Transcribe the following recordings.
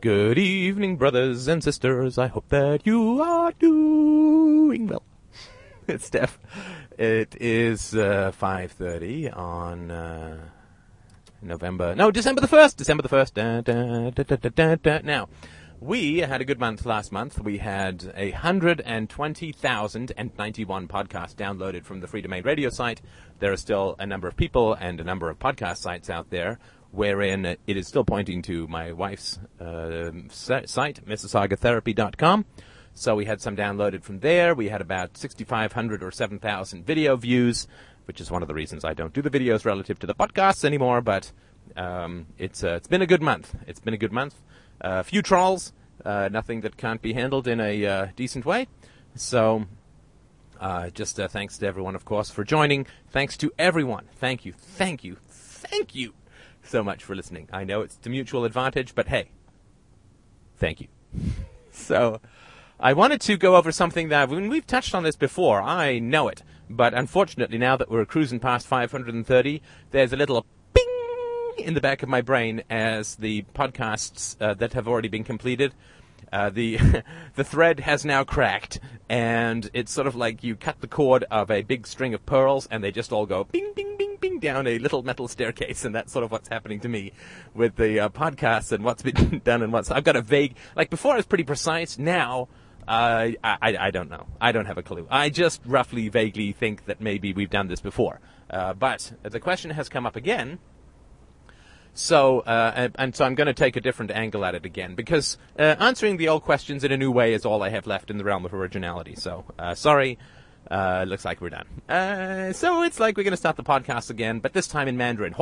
Good evening, brothers and sisters. I hope that you are doing well. it's Steph. It is uh, 5.30 on uh, November... No, December the 1st! December the 1st. Da, da, da. Now, we had a good month last month. We had a 120,091 podcasts downloaded from the Freedomain Radio site. There are still a number of people and a number of podcast sites out there wherein it is still pointing to my wife's uh, site, MississaugaTherapy.com. So we had some downloaded from there. We had about 6,500 or 7,000 video views, which is one of the reasons I don't do the videos relative to the podcasts anymore. But um, it's uh, it's been a good month. It's been a good month. A uh, few trolls, uh, nothing that can't be handled in a uh, decent way. So. Uh, just thanks to everyone, of course, for joining. Thanks to everyone. Thank you, thank you, thank you so much for listening. I know it's to mutual advantage, but hey, thank you. so, I wanted to go over something that when we've touched on this before, I know it, but unfortunately, now that we're cruising past 530, there's a little ping in the back of my brain as the podcasts uh, that have already been completed. Uh, the the thread has now cracked, and it's sort of like you cut the cord of a big string of pearls, and they just all go bing, bing, bing, down a little metal staircase, and that's sort of what's happening to me with the uh, podcasts and what's been done and what's. I've got a vague like before. I was pretty precise. Now uh, I, I don't know. I don't have a clue. I just roughly, vaguely think that maybe we've done this before. Uh, but the question has come up again. So, uh, and, and, so I'm going to take a different angle at it again because uh, answering the old questions in a new way is all I have left in the realm of originality. So, uh, sorry. Uh, looks like we're done. Uh, so it's like we're going to start the podcast again, but this time in Mandarin.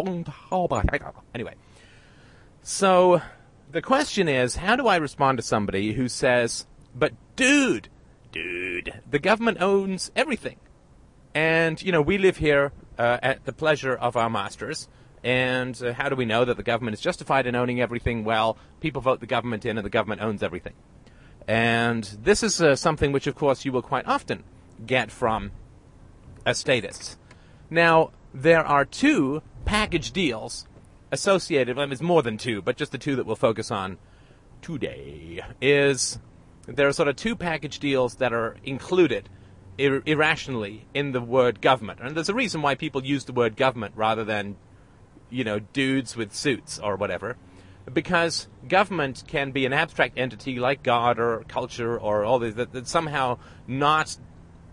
Anyway. So, the question is, how do I respond to somebody who says, but dude, dude, the government owns everything. And, you know, we live here uh, at the pleasure of our masters. And uh, how do we know that the government is justified in owning everything? Well, people vote the government in and the government owns everything. And this is uh, something which, of course, you will quite often get from a statist. Now, there are two package deals associated, well, it's more than two, but just the two that we'll focus on today, is there are sort of two package deals that are included ir- irrationally in the word government. And there's a reason why people use the word government rather than, you know, dudes with suits or whatever. Because government can be an abstract entity like God or culture or all this that, that's somehow not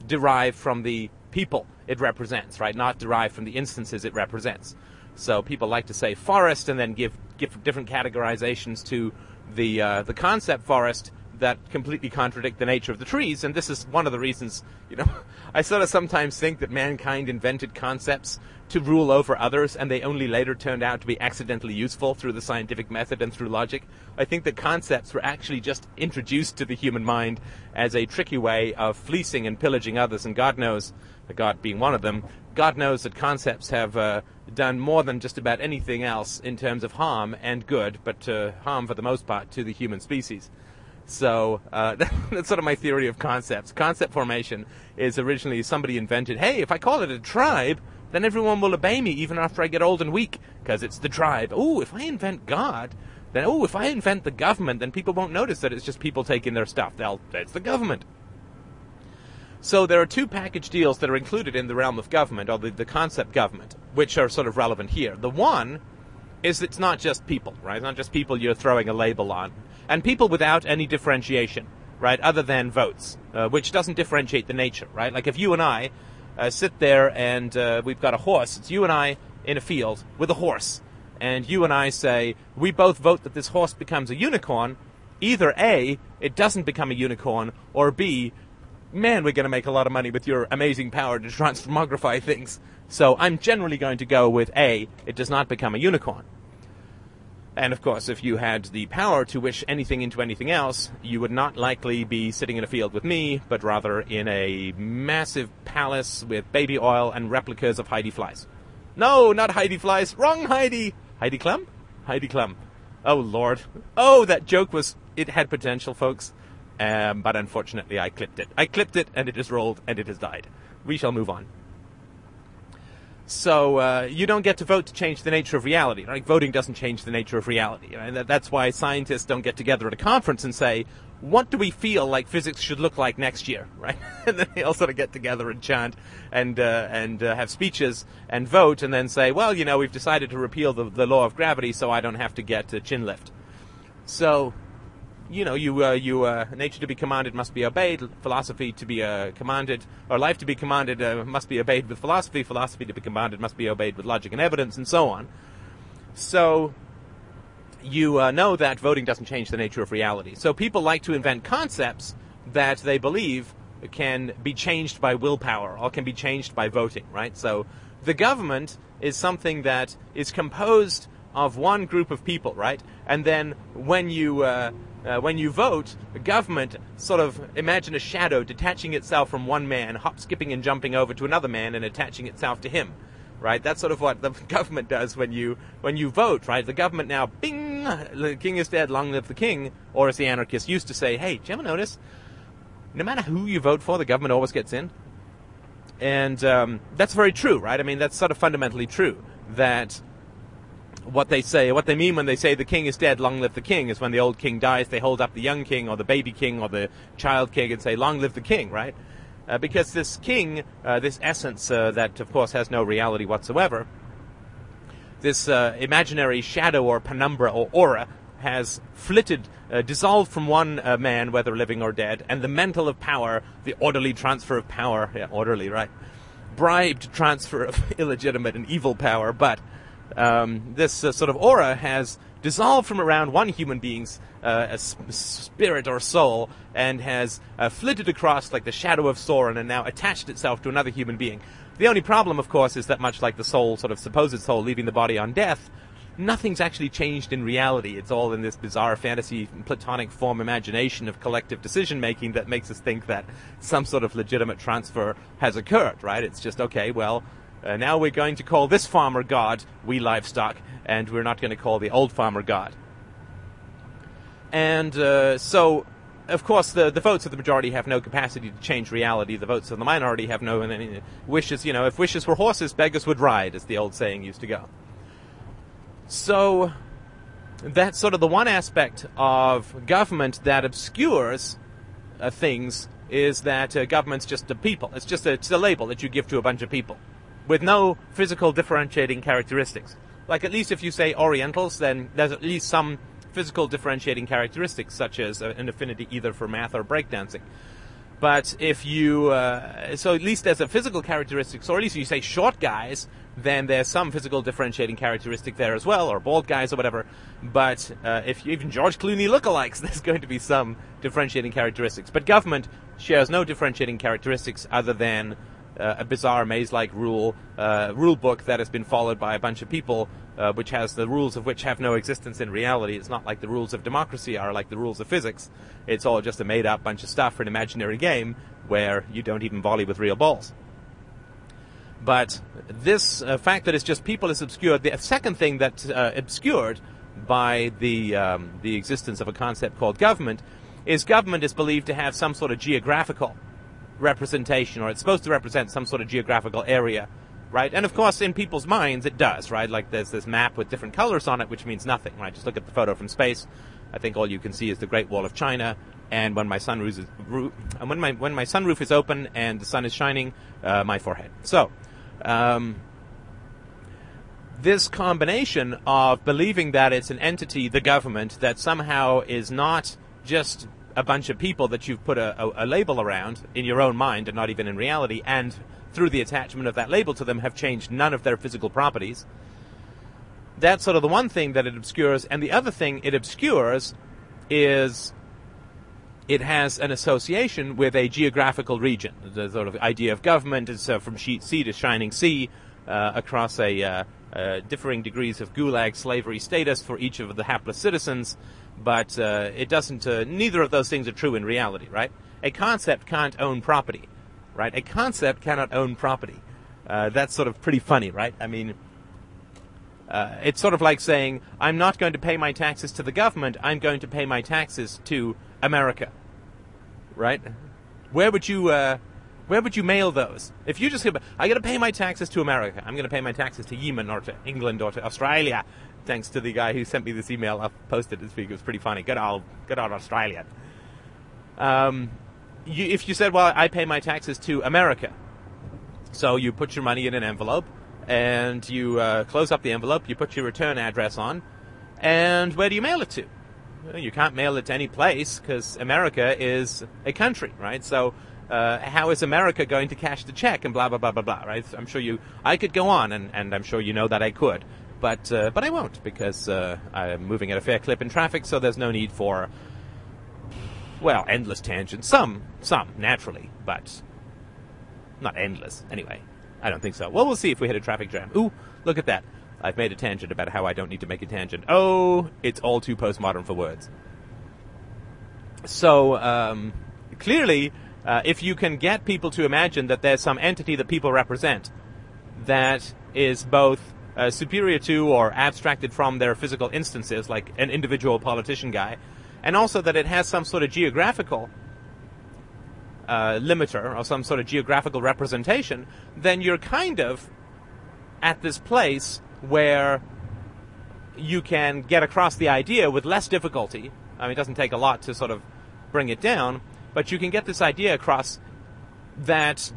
derived from the people it represents, right? Not derived from the instances it represents. So people like to say forest and then give, give different categorizations to the uh, the concept forest that completely contradict the nature of the trees, and this is one of the reasons, you know, I sort of sometimes think that mankind invented concepts to rule over others, and they only later turned out to be accidentally useful through the scientific method and through logic. I think that concepts were actually just introduced to the human mind as a tricky way of fleecing and pillaging others, and God knows, God being one of them, God knows that concepts have uh, done more than just about anything else in terms of harm and good, but uh, harm for the most part to the human species. So uh, that's sort of my theory of concepts. Concept formation is originally somebody invented, hey, if I call it a tribe, then everyone will obey me even after I get old and weak, because it's the tribe. Oh, if I invent God, then oh, if I invent the government, then people won't notice that it's just people taking their stuff. They'll, it's the government. So there are two package deals that are included in the realm of government, or the, the concept government, which are sort of relevant here. The one is it's not just people, right? It's not just people you're throwing a label on and people without any differentiation, right, other than votes, uh, which doesn't differentiate the nature, right? Like if you and I uh, sit there and uh, we've got a horse, it's you and I in a field with a horse, and you and I say we both vote that this horse becomes a unicorn. Either A, it doesn't become a unicorn, or B, man, we're going to make a lot of money with your amazing power to transmogrify things. So I'm generally going to go with A, it does not become a unicorn. And of course, if you had the power to wish anything into anything else, you would not likely be sitting in a field with me, but rather in a massive palace with baby oil and replicas of Heidi Fleiss. No, not Heidi Fleiss. Wrong Heidi. Heidi Klum? Heidi Klum. Oh lord. Oh, that joke was, it had potential, folks. Um, but unfortunately I clipped it. I clipped it and it has rolled and it has died. We shall move on. So uh, you don't get to vote to change the nature of reality. Like voting doesn't change the nature of reality, and that's why scientists don't get together at a conference and say, "What do we feel like physics should look like next year?" Right? and then they all sort of get together and chant and uh, and uh, have speeches and vote, and then say, "Well, you know, we've decided to repeal the, the law of gravity, so I don't have to get a chin lift." So you know, you, uh, you, uh, nature to be commanded must be obeyed, philosophy to be uh, commanded, or life to be commanded uh, must be obeyed with philosophy, philosophy to be commanded must be obeyed with logic and evidence, and so on. So, you uh, know that voting doesn't change the nature of reality. So people like to invent concepts that they believe can be changed by willpower or can be changed by voting, right? So the government is something that is composed of one group of people, right? And then when you uh, when you vote, the government sort of imagine a shadow detaching itself from one man, hop, skipping, and jumping over to another man and attaching itself to him. Right? That's sort of what the government does when you when you vote. Right? The government now, bing, the king is dead, long live the king. Or as the anarchists used to say, hey, did you ever notice? No matter who you vote for, the government always gets in. And um, that's very true, right? I mean, that's sort of fundamentally true. That what they say, what they mean when they say the king is dead, long live the king, is when the old king dies, they hold up the young king or the baby king or the child king and say, long live the king, right? Uh, because this king, uh, this essence uh, that of course has no reality whatsoever, this uh, imaginary shadow or penumbra or aura has flitted, uh, dissolved from one uh, man, whether living or dead, and the mental of power, the orderly transfer of power, yeah, orderly, right? Bribed transfer of illegitimate and evil power, but um, this uh, sort of aura has dissolved from around one human being's uh, spirit or soul and has uh, flitted across like the shadow of Sauron and now attached itself to another human being. The only problem, of course, is that much like the soul, sort of supposed soul, leaving the body on death, nothing's actually changed in reality. It's all in this bizarre fantasy, platonic form imagination of collective decision making that makes us think that some sort of legitimate transfer has occurred, right? It's just, okay, well, uh, now we're going to call this farmer God, we livestock, and we're not going to call the old farmer God. And uh, so, of course, the, the votes of the majority have no capacity to change reality. The votes of the minority have no any wishes. You know, if wishes were horses, beggars would ride, as the old saying used to go. So, that's sort of the one aspect of government that obscures uh, things is that uh, government's just a people. It's just a, it's a label that you give to a bunch of people with no physical differentiating characteristics. Like at least if you say Orientals, then there's at least some physical differentiating characteristics, such as an affinity either for math or breakdancing. But if you, uh, so at least there's a physical characteristics, or at least if you say short guys, then there's some physical differentiating characteristic there as well, or bald guys or whatever. But uh, if even George Clooney lookalikes, there's going to be some differentiating characteristics. But government shares no differentiating characteristics other than uh, a bizarre maze-like rule uh, rule book that has been followed by a bunch of people, uh, which has the rules of which have no existence in reality. It's not like the rules of democracy are like the rules of physics. It's all just a made-up bunch of stuff for an imaginary game where you don't even volley with real balls. But this uh, fact that it's just people is obscured. The second thing that's uh, obscured by the um, the existence of a concept called government is government is believed to have some sort of geographical representation, or it's supposed to represent some sort of geographical area, right? And of course, in people's minds, it does, right? Like there's this map with different colors on it, which means nothing, right? Just look at the photo from space. I think all you can see is the Great Wall of China. And when my sunroof is, and when my when my sunroof is open and the sun is shining, uh, my forehead. So, um, this combination of believing that it's an entity, the government, that somehow is not just a bunch of people that you've put a, a, a, label around in your own mind and not even in reality, and through the attachment of that label to them have changed none of their physical properties. That's sort of the one thing that it obscures, and the other thing it obscures is it has an association with a geographical region. The sort of idea of government is uh, from sheet sea to shining sea uh, across a uh, uh differing degrees of gulag slavery status for each of the hapless citizens but uh, it doesn't. Uh, neither of those things are true in reality, right? A concept can't own property, right? A concept cannot own property. Uh, that's sort of pretty funny, right? I mean, uh, it's sort of like saying, I'm not going to pay my taxes to the government, I'm going to pay my taxes to America. Right? Where would you, uh, Where would you mail those? If you just, I got to pay my taxes to America. I'm going to pay my taxes to Yemen or to England or to Australia. Thanks to the guy who sent me this email. I posted this week. It was pretty funny. Good old, good old Australia. Um, you, if you said, well, I pay my taxes to America. So you put your money in an envelope and you uh, close up the envelope, you put your return address on, and where do you mail it to? You can't mail it to any place because America is a country, right? So uh, how is America going to cash the check and blah blah blah blah blah, right? I'm sure you, I could go on, and, and I'm sure you know that I could, but uh, but I won't because uh, I'm moving at a fair clip in traffic, so there's no need for well endless tangents. Some some naturally, but not endless anyway. I don't think so. Well, we'll see if we hit a traffic jam. Ooh, look at that. I've made a tangent about how I don't need to make a tangent. Oh, it's all too postmodern for words. So, um, clearly, uh, if you can get people to imagine that there's some entity that people represent that is both uh, superior to or abstracted from their physical instances, like an individual politician guy, and also that it has some sort of geographical uh, limiter or some sort of geographical representation, then you're kind of at this place where you can get across the idea with less difficulty. I mean, it doesn't take a lot to sort of bring it down, but you can get this idea across that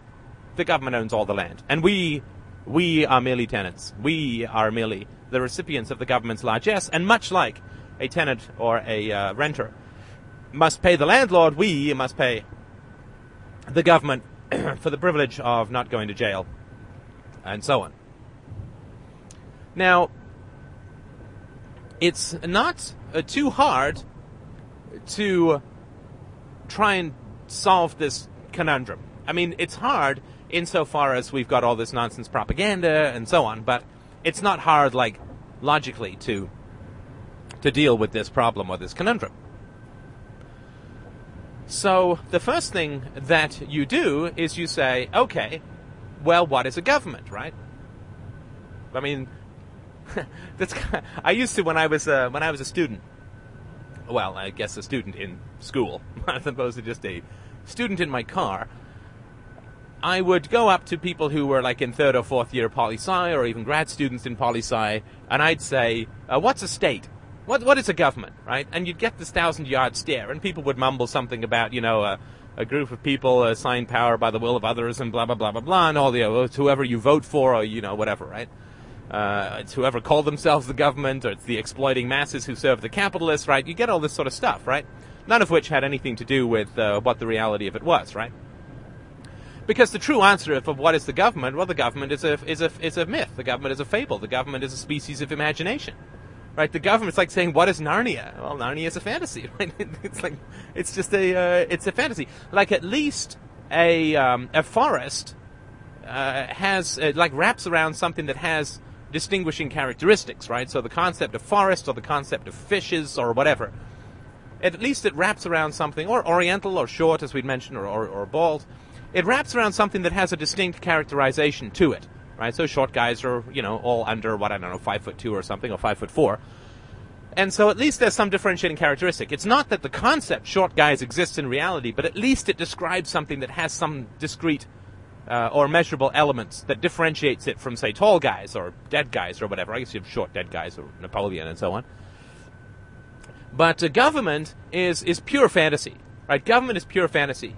the government owns all the land, and we we are merely tenants. We are merely the recipients of the government's largesse, and much like a tenant or a uh, renter must pay the landlord, we must pay the government for the privilege of not going to jail, and so on. Now, it's not uh, too hard to try and solve this conundrum. I mean, it's hard insofar as we've got all this nonsense propaganda and so on, but it's not hard, like, logically to to deal with this problem or this conundrum. So the first thing that you do is you say, okay, well, what is a government, right? I mean, that's I used to when I was uh, when I was a student. Well, I guess a student in school, as opposed to just a student in my car. I would go up to people who were like in third or fourth year poli sci, or even grad students in poli sci, and I'd say, uh, "What's a state?" What what is a government, right? And you'd get this thousand yard stare, and people would mumble something about you know a, group of people assigned power by the will of others, and blah blah blah blah blah, and all the uh, whoever you vote for, or you know whatever, right? Uh, it's whoever called themselves the government, or it's the exploiting masses who serve the capitalists, right? You get all this sort of stuff, right? None of which had anything to do with uh, what the reality of it was, right? Because the true answer of what is the government, well, the government is a is a is a myth. The government is a fable. The government is a species of imagination right? The government's like saying, "What is Narnia?" Well, Narnia is a fantasy, right? It's like it's just a uh, it's a fantasy. Like at least a um, a forest uh, has uh, like wraps around something that has distinguishing characteristics, right? So the concept of forest or the concept of fishes or whatever. At least it wraps around something, or oriental or short, as we'd mentioned, or, or, or bald. It wraps around something that has a distinct characterization to it right? So short guys are, you know, all under what I don't know, five foot two or something, or five foot four. And so at least there's some differentiating characteristic. It's not that the concept short guys exists in reality, but at least it describes something that has some discrete uh, or measurable elements that differentiates it from, say, tall guys or dead guys or whatever. I guess you have short dead guys or Napoleon and so on. But uh, government is is pure fantasy, right? Government is pure fantasy,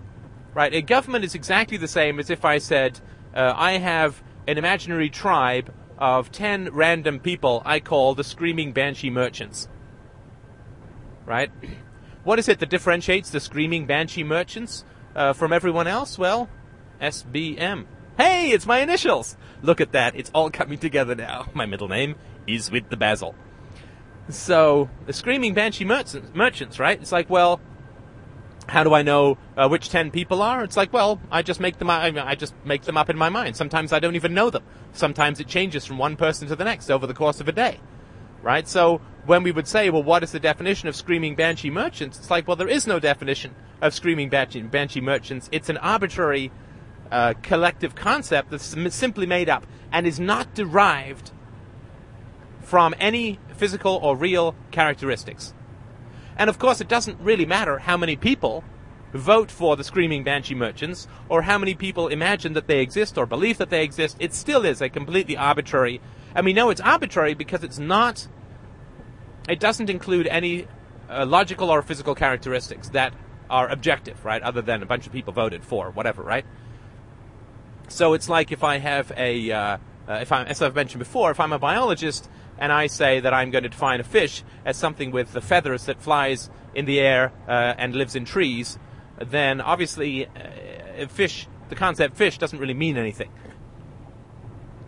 right? A government is exactly the same as if I said uh, I have an imaginary tribe of ten random people I call the Screaming Banshee Merchants. Right? What is it that differentiates the Screaming Banshee Merchants uh, from everyone else? Well, SBM. Hey, it's my initials! Look at that, it's all coming together now. My middle name is with the Basil. So, the Screaming Banshee merchants, merchants, right? It's like, well, how do I know uh, which ten people are? It's like, well, I just make them. I, I just make them up in my mind. Sometimes I don't even know them. Sometimes it changes from one person to the next over the course of a day, right? So when we would say, well, what is the definition of screaming banshee merchants? It's like, well, there is no definition of screaming banshee, banshee merchants. It's an arbitrary uh, collective concept that's simply made up and is not derived from any physical or real characteristics. And of course, it doesn't really matter how many people vote for the Screaming Banshee merchants, or how many people imagine that they exist or believe that they exist, it still is a completely arbitrary. And we know it's arbitrary because it's not. It doesn't include any uh, logical or physical characteristics that are objective, right? Other than a bunch of people voted for whatever, right? So it's like if I have a, uh, uh, if I'm, as I've mentioned before, if I'm a biologist and I say that I'm going to define a fish as something with the feathers that flies in the air uh, and lives in trees, then obviously uh, fish, the concept fish doesn't really mean anything.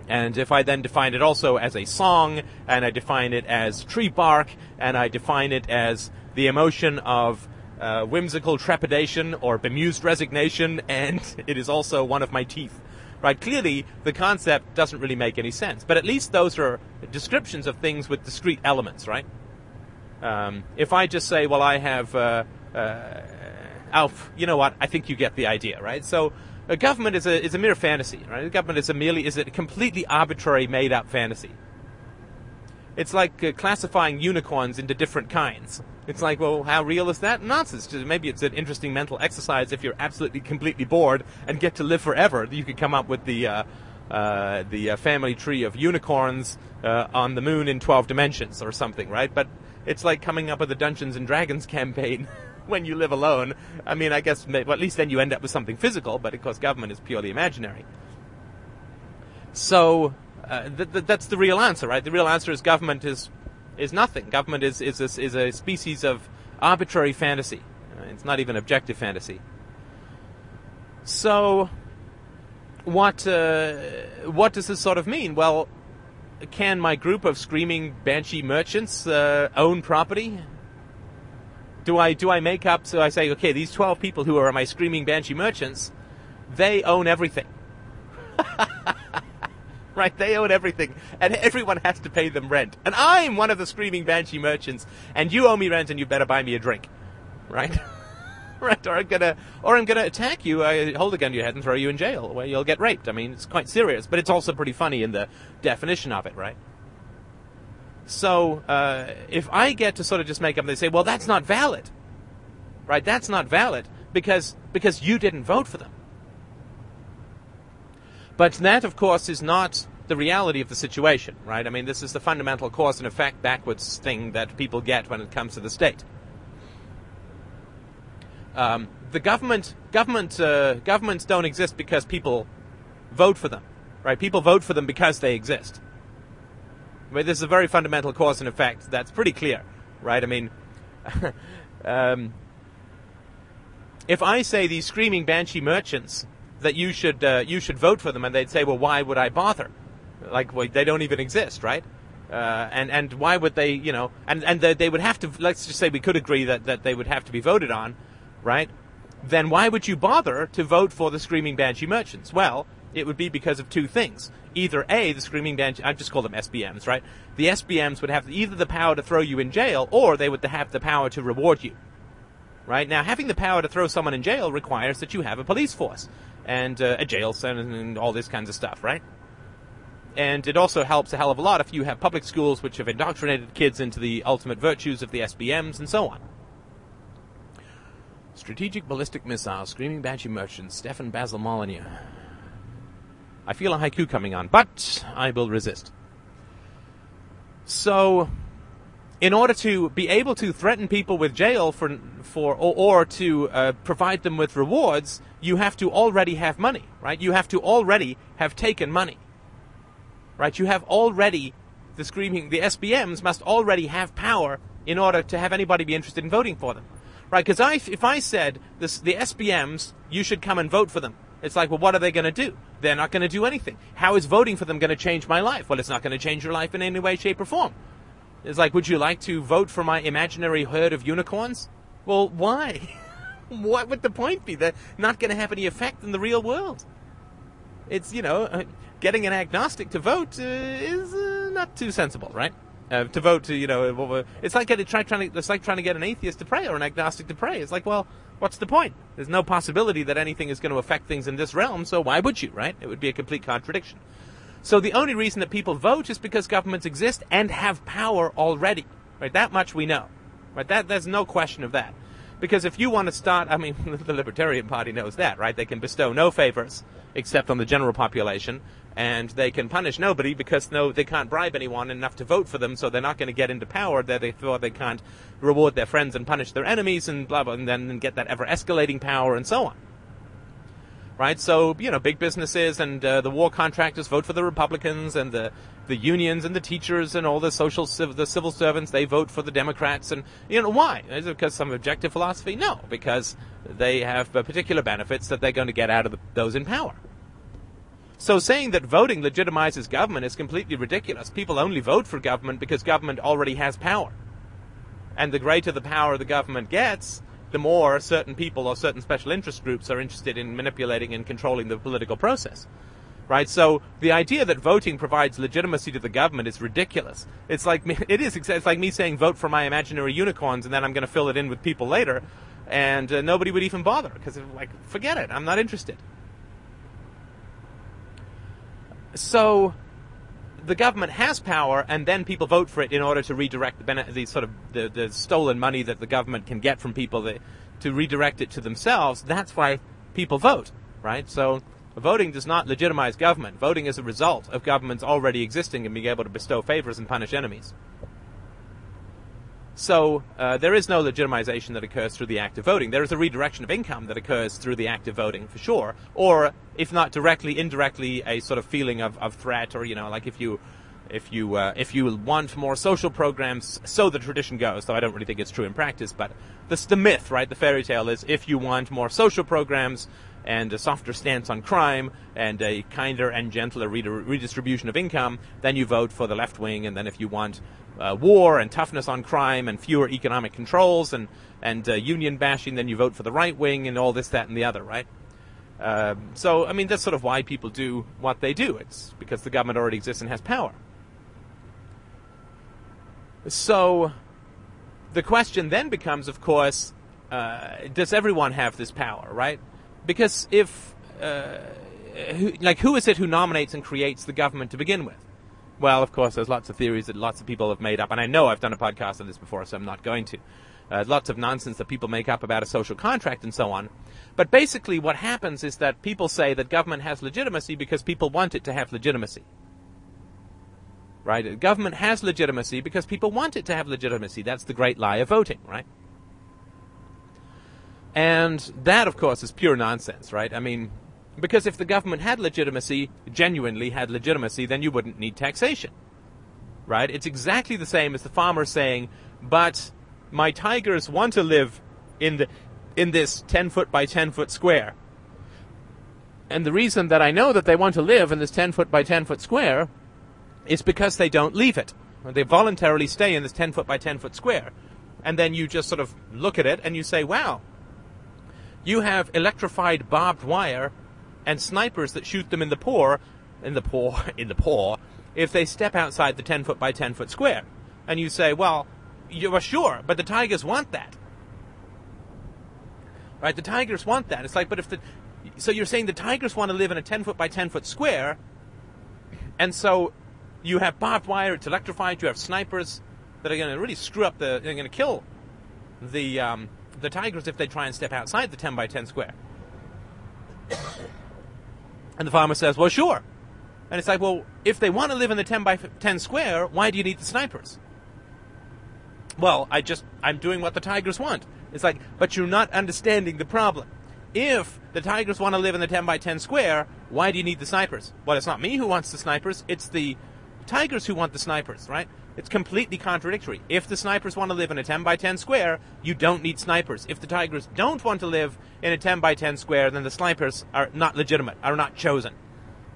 And if I then define it also as a song, and I define it as tree bark, and I define it as the emotion of uh, whimsical trepidation or bemused resignation, and it is also one of my teeth. Right? Clearly, the concept doesn't really make any sense, but at least those are descriptions of things with discrete elements, right? Um, if I just say, well, I have, uh, uh, Alf, you know what? I think you get the idea, right? So, a government is a is a mere fantasy, right? A government is a merely is a completely arbitrary, made up fantasy. It's like uh, classifying unicorns into different kinds. It's like, well, how real is that? Nonsense. Maybe it's an interesting mental exercise if you're absolutely completely bored and get to live forever. You could come up with the uh, uh, the uh, family tree of unicorns uh, on the moon in 12 dimensions or something, right? But it's like coming up with a Dungeons and Dragons campaign. when you live alone. I mean, I guess well, at least then you end up with something physical, but of course, government is purely imaginary. So uh, th- th- that's the real answer, right? The real answer is government is is nothing. Government is is a, is a species of arbitrary fantasy. Uh, it's not even objective fantasy. So, what uh, what does this sort of mean? Well, can my group of screaming banshee merchants uh, own property? do I do I make up? So I say, okay, these twelve people who are my screaming banshee merchants, they own everything. right? They own everything, and everyone has to pay them rent. And I'm one of the screaming banshee merchants, and you owe me rent, and you better buy me a drink, right? right? Or I'm gonna, or I'm gonna attack you, I hold a gun to your head, and throw you in jail, where you'll get raped. I mean, it's quite serious, but it's also pretty funny in the definition of it, right? So uh, if I get to sort of just make up, they say, well, that's not valid, right? That's not valid because because you didn't vote for them. But that, of course, is not the reality of the situation, right? I mean, this is the fundamental cause and effect backwards thing that people get when it comes to the state. Um, the government, government, uh, governments don't exist because people vote for them, right? People vote for them because they exist. I mean, this is a very fundamental cause and effect. That's pretty clear, right? I mean, um, if I say these screaming banshee merchants that you should uh, you should vote for them, and they'd say, well, why would I bother? Like, well, they don't even exist, right? Uh, and and why would they, you know, and and they would have to. Let's just say we could agree that that they would have to be voted on, right? Then why would you bother to vote for the screaming banshee merchants? Well, it would be because of two things. Either A, the Screaming Banshee, I just call them SBMs, right? The SBMs would have either the power to throw you in jail, or they would have the power to reward you. Right? Now, having the power to throw someone in jail requires that you have a police force, and uh, a jail cell, and all this kinds of stuff, right? And it also helps a hell of a lot if you have public schools which have indoctrinated kids into the ultimate virtues of the SBMs and so on. Strategic ballistic missile, screaming banshee merchant, Stefan Basil Molyneux. I feel a haiku coming on, but I will resist. So, in order to be able to threaten people with jail for for or, or to uh, provide them with rewards, you have to already have money, right? You have to already have taken money, right? You have already the screaming the SBMs must already have power in order to have anybody be interested in voting for them, right? Because I, if I said this, the SBMs, you should come and vote for them, it's like, well, what are they going to do? They're not going to do anything. How is voting for them going to change my life? Well, it's not going to change your life in any way, shape, or form. It's like, would you like to vote for my imaginary herd of unicorns? Well, why? what would the point be? They're not going to have any effect in the real world. It's, you know, uh, getting an agnostic to vote uh, is uh, not too sensible, right? Uh, to vote to, you know, it's like try, trying to, it's like trying to get an atheist to pray or an agnostic to pray. It's like, well, what's the point? There's no possibility that anything is going to affect things in this realm, so why would you, right? It would be a complete contradiction. So the only reason that people vote is because governments exist and have power already. Right? That much we know. Right? That there's no question of that. Because if you want to start, I mean, the Libertarian Party knows that, right? They can bestow no favors except on the general population, and they can punish nobody because no, they can't bribe anyone enough to vote for them, so they're not going to get into power. Thought they can't reward their friends and punish their enemies, and blah blah, and then get that ever escalating power and so on. Right, so you know, big businesses and uh, the war contractors vote for the Republicans, and the the unions and the teachers and all the social the civil servants they vote for the Democrats, and you know why? Is it because some objective philosophy? No, because they have uh, particular benefits that they're going to get out of the, those in power. So saying that voting legitimizes government is completely ridiculous. People only vote for government because government already has power. And the greater the power the government gets, the more certain people or certain special interest groups are interested in manipulating and controlling the political process. Right? So the idea that voting provides legitimacy to the government is ridiculous. It's like me, it is it's like me saying vote for my imaginary unicorns and then I'm going to fill it in with people later and uh, nobody would even bother because like forget it. I'm not interested. So the government has power, and then people vote for it in order to redirect the, the sort of the, the, stolen money that the government can get from people that, to redirect it to themselves. That's why people vote, right? So voting does not legitimize government. Voting is a result of governments already existing and being able to bestow favors and punish enemies. So uh, there is no legitimization that occurs through the act of voting. There is a redirection of income that occurs through the act of voting, for sure. Or, if not directly, indirectly, a sort of feeling of, of threat, or you know, like if you if you uh, if you want more social programs, so the tradition goes. Though I don't really think it's true in practice, but this the myth, right? The fairy tale is if you want more social programs and a softer stance on crime and a kinder and gentler redistribution of income, then you vote for the left wing. And then if you want uh, war and toughness on crime and fewer economic controls and and uh, union bashing, then you vote for the right wing and all this, that, and the other, right? Um, so, I mean, that's sort of why people do what they do. It's because the government already exists and has power. So, the question then becomes, of course, uh, does everyone have this power, right? Because if, uh, who, like, who is it who nominates and creates the government to begin with? Well, of course, there's lots of theories that lots of people have made up, and I know I've done a podcast on this before, so I'm not going to. Uh, lots of nonsense that people make up about a social contract and so on. But basically, what happens is that people say that government has legitimacy because people want it to have legitimacy. Right? Government has legitimacy because people want it to have legitimacy. That's the great lie of voting, right? And that, of course, is pure nonsense, right? I mean, because if the government had legitimacy, genuinely had legitimacy, then you wouldn't need taxation. Right? It's exactly the same as the farmer saying, but my tigers want to live in the in this 10 foot by 10 foot square. And the reason that I know that they want to live in this 10 foot by 10 foot square is because they don't leave it. They voluntarily stay in this 10 foot by 10 foot square. And then you just sort of look at it and you say, wow, you have electrified barbed wire and snipers that shoot them in the paw, in the paw, in the paw, if they step outside the 10 foot by 10 foot square. And you say, well, you are sure, but the tigers want that. Right? The tigers want that. It's like, but if the, so you're saying the tigers want to live in a 10 foot by 10 foot square, and so you have barbed wire, it's electrified, you have snipers that are going to really screw up the, they're going to kill the, um, the tigers if they try and step outside the 10 by 10 square. And the farmer says, well, sure. And it's like, well, if they want to live in the 10 by 10 square, why do you need the snipers? Well, I just, I'm doing what the tigers want. It's like, but you're not understanding the problem. If the tigers want to live in the 10 by 10 square, why do you need the snipers? Well, it's not me who wants the snipers, it's the tigers who want the snipers, right? It's completely contradictory. If the snipers want to live in a 10 by 10 square, you don't need snipers. If the tigers don't want to live in a 10 by 10 square, then the snipers are not legitimate, are not chosen.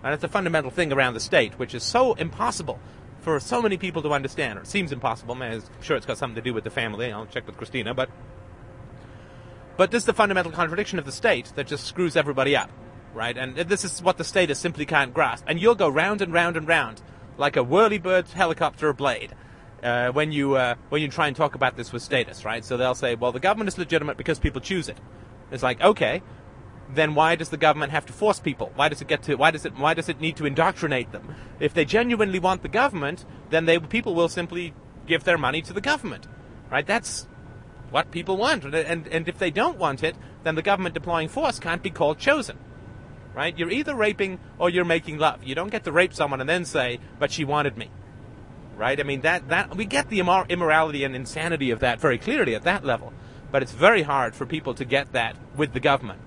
And it's a fundamental thing around the state, which is so impossible for so many people to understand, or it seems impossible. I'm sure it's got something to do with the family. I'll check with Christina, but but this is the fundamental contradiction of the state that just screws everybody up, right? And this is what the statist simply can't grasp. And you'll go round and round and round like a whirlybird helicopter blade. Uh, when you uh, when you try and talk about this with status, right? So they'll say, well, the government is legitimate because people choose it. It's like, okay, then why does the government have to force people? Why does it get to? Why does it? Why does it need to indoctrinate them? If they genuinely want the government, then they people will simply give their money to the government, right? That's what people want. And, and, and if they don't want it, then the government deploying force can't be called chosen. Right? You're either raping or you're making love. You don't get to rape someone and then say, but she wanted me. Right? I mean, that, that, we get the immor- immorality and insanity of that very clearly at that level. But it's very hard for people to get that with the government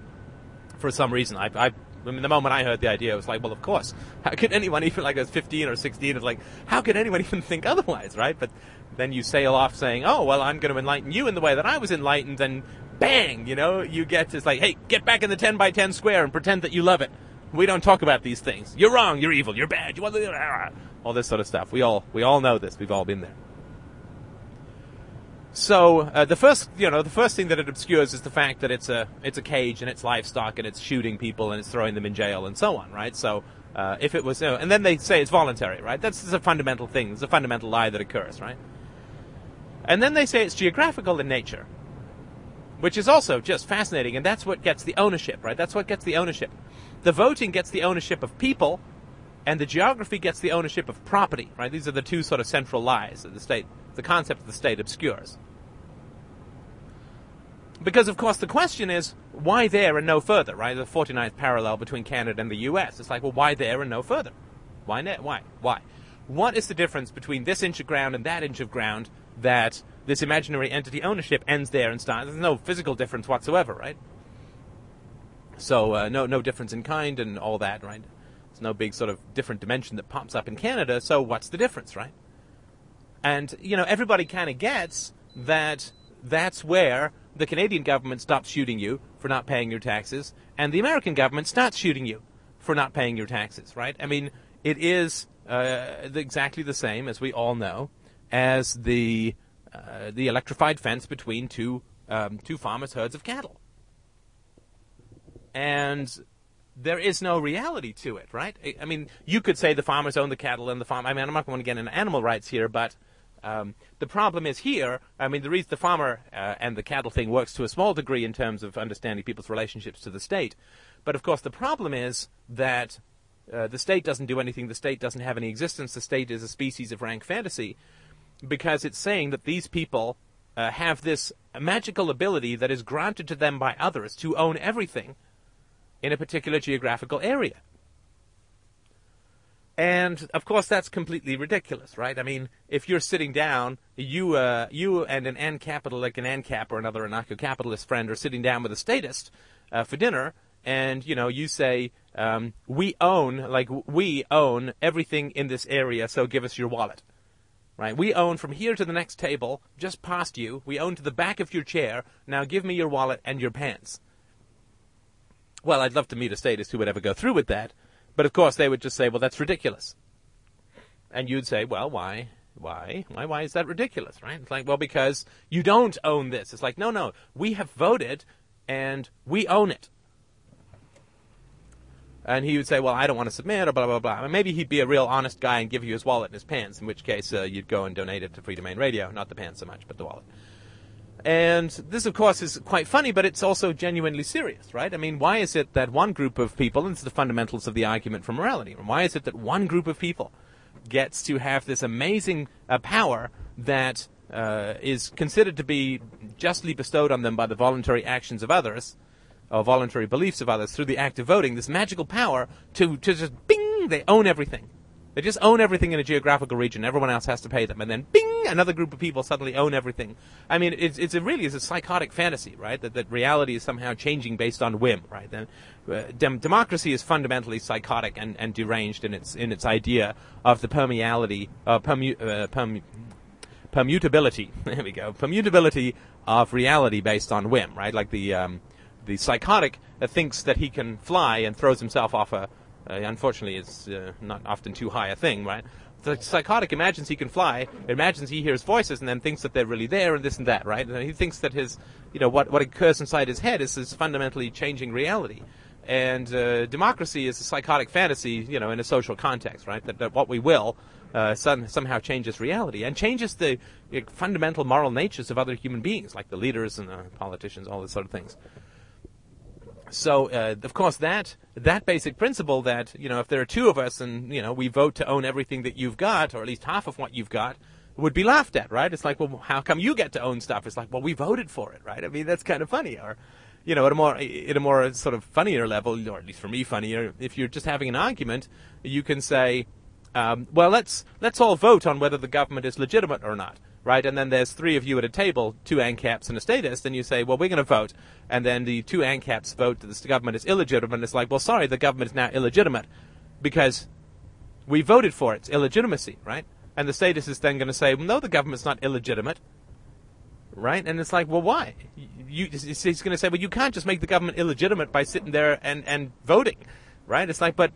for some reason. I, I I mean, the moment I heard the idea, it was like, well, of course. How could anyone even, like, I was 15 or 16, it's like, how could anyone even think otherwise, right? But then you sail off saying, oh, well, I'm going to enlighten you in the way that I was enlightened, and bang, you know, you get, it's like, hey, get back in the 10 by 10 square and pretend that you love it. We don't talk about these things. You're wrong, you're evil, you're bad, you want all this sort of stuff. We all, we all know this, we've all been there. So uh, the first, you know, the first thing that it obscures is the fact that it's a it's a cage and it's livestock and it's shooting people and it's throwing them in jail and so on, right? So uh, if it was, you know, and then they say it's voluntary, right? That's a fundamental thing. It's a fundamental lie that occurs, right? And then they say it's geographical in nature, which is also just fascinating, and that's what gets the ownership, right? That's what gets the ownership. The voting gets the ownership of people, and the geography gets the ownership of property, right? These are the two sort of central lies that the state, the concept of the state obscures. Because, of course, the question is, why there and no further, right? The 49th parallel between Canada and the US. It's like, well, why there and no further? Why? Ne- why? Why? What is the difference between this inch of ground and that inch of ground that this imaginary entity ownership ends there and starts? There's no physical difference whatsoever, right? So, uh, no, no difference in kind and all that, right? There's no big sort of different dimension that pops up in Canada, so what's the difference, right? And, you know, everybody kind of gets that that's where the Canadian government stops shooting you for not paying your taxes, and the American government starts shooting you for not paying your taxes, right? I mean, it is uh, exactly the same, as we all know, as the uh, the electrified fence between two um, two farmers' herds of cattle, and there is no reality to it, right? I mean, you could say the farmers own the cattle and the farm. I mean, I'm not going to get into animal rights here, but um, the problem is here. I mean, the reason the farmer uh, and the cattle thing works to a small degree in terms of understanding people's relationships to the state, but of course the problem is that uh, the state doesn't do anything. The state doesn't have any existence. The state is a species of rank fantasy because it's saying that these people uh, have this magical ability that is granted to them by others to own everything in a particular geographical area. And of course, that's completely ridiculous, right? I mean, if you're sitting down, you, uh, you and an ANCAP, like an ANCAP or another anarcho-capitalist friend, are sitting down with a statist uh, for dinner, and you know, you say, um, "We own, like we own everything in this area, so give us your wallet." Right? We own from here to the next table, just past you. We own to the back of your chair. Now give me your wallet and your pants. Well, I'd love to meet a statist who would ever go through with that. But of course, they would just say, well, that's ridiculous. And you'd say, well, why? Why? Why? Why is that ridiculous, right? It's like, well, because you don't own this. It's like, no, no, we have voted and we own it. And he would say, well, I don't want to submit, or blah, blah, blah. maybe he'd be a real honest guy and give you his wallet and his pants, in which case uh, you'd go and donate it to Freedomain Radio. Not the pants so much, but the wallet. And this, of course, is quite funny, but it's also genuinely serious, right? I mean, why is it that one group of people, and this is the fundamentals of the argument for morality, why is it that one group of people gets to have this amazing uh, power that uh, is considered to be justly bestowed on them by the voluntary actions of others, or voluntary beliefs of others through the act of voting, this magical power to, to just bing, they own everything. They just own everything in a geographical region. Everyone else has to pay them, and then bing, another group of people suddenly own everything. I mean, it's it's a really is a psychotic fantasy, right? That that reality is somehow changing based on whim, right? Then, uh, dem- democracy is fundamentally psychotic and, and deranged in its in its idea of the permeability, uh, permu- uh, permu- permutability. There we go, permutability of reality based on whim, right? Like the um, the psychotic thinks that he can fly and throws himself off a uh, unfortunately, it's uh, not often too high a thing, right? The psychotic imagines he can fly, imagines he hears voices, and then thinks that they're really there, and this and that, right? And he thinks that his, you know, what what occurs inside his head is, is fundamentally changing reality. And uh, democracy is a psychotic fantasy, you know, in a social context, right? That, that what we will uh, some, somehow changes reality and changes the fundamental moral natures of other human beings, like the leaders and the politicians, all these sort of things so uh, of course that that basic principle that you know if there are two of us and you know we vote to own everything that you've got or at least half of what you've got would be laughed at, right? It's like, well, how come you get to own stuff? It's like, well, we voted for it, right? I mean, that's kind of funny. Or, you know, at a more at a more sort of funnier level, or at least for me, funnier. If you're just having an argument, you can say, um, well, let's let's all vote on whether the government is legitimate or not, right? And then there's three of you at a table, two ANCAPs and a statist, and you say, well, we're going to vote, and then the two ANCAPs vote that the government is illegitimate. And it's like, well, sorry, the government is now illegitimate because we voted for its illegitimacy, right? And the statist is then going to say, well, no, the government's not illegitimate, right? And it's like, well, why? You, he's going to say, well, you can't just make the government illegitimate by sitting there and, and voting, right? It's like, but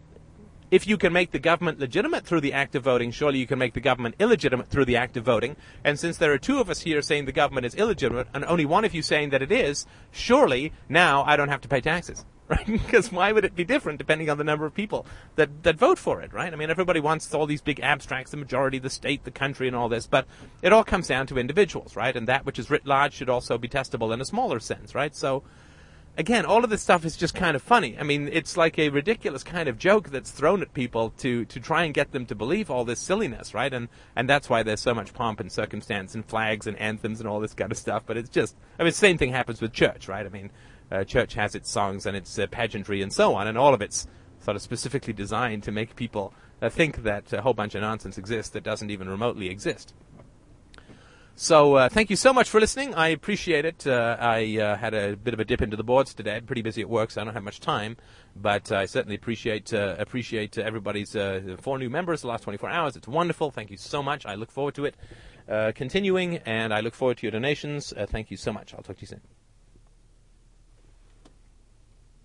if you can make the government legitimate through the act of voting, surely you can make the government illegitimate through the act of voting. And since there are two of us here saying the government is illegitimate, and only one of you saying that it is, surely now I don't have to pay taxes. Right? because why would it be different depending on the number of people that, that vote for it, right? I mean, everybody wants all these big abstracts, the majority, the state, the country, and all this, but it all comes down to individuals, right? And that which is writ large should also be testable in a smaller sense, right? So, again, all of this stuff is just kind of funny. I mean, it's like a ridiculous kind of joke that's thrown at people to, to try and get them to believe all this silliness, right? And and that's why there's so much pomp and circumstance and flags and anthems and all this kind of stuff. But it's just, I mean, the same thing happens with church, right? I mean, uh, church has its songs and its uh, pageantry and so on, and all of it's sort of specifically designed to make people uh, think that a whole bunch of nonsense exists that doesn't even remotely exist. So uh, thank you so much for listening. I appreciate it. Uh, I uh, had a bit of a dip into the boards today. I'm pretty busy at work, so I don't have much time. But I certainly appreciate uh, appreciate everybody's uh, four new members the last 24 hours. It's wonderful. Thank you so much. I look forward to it uh, continuing, and I look forward to your donations. thank you so much. I'll talk to you soon.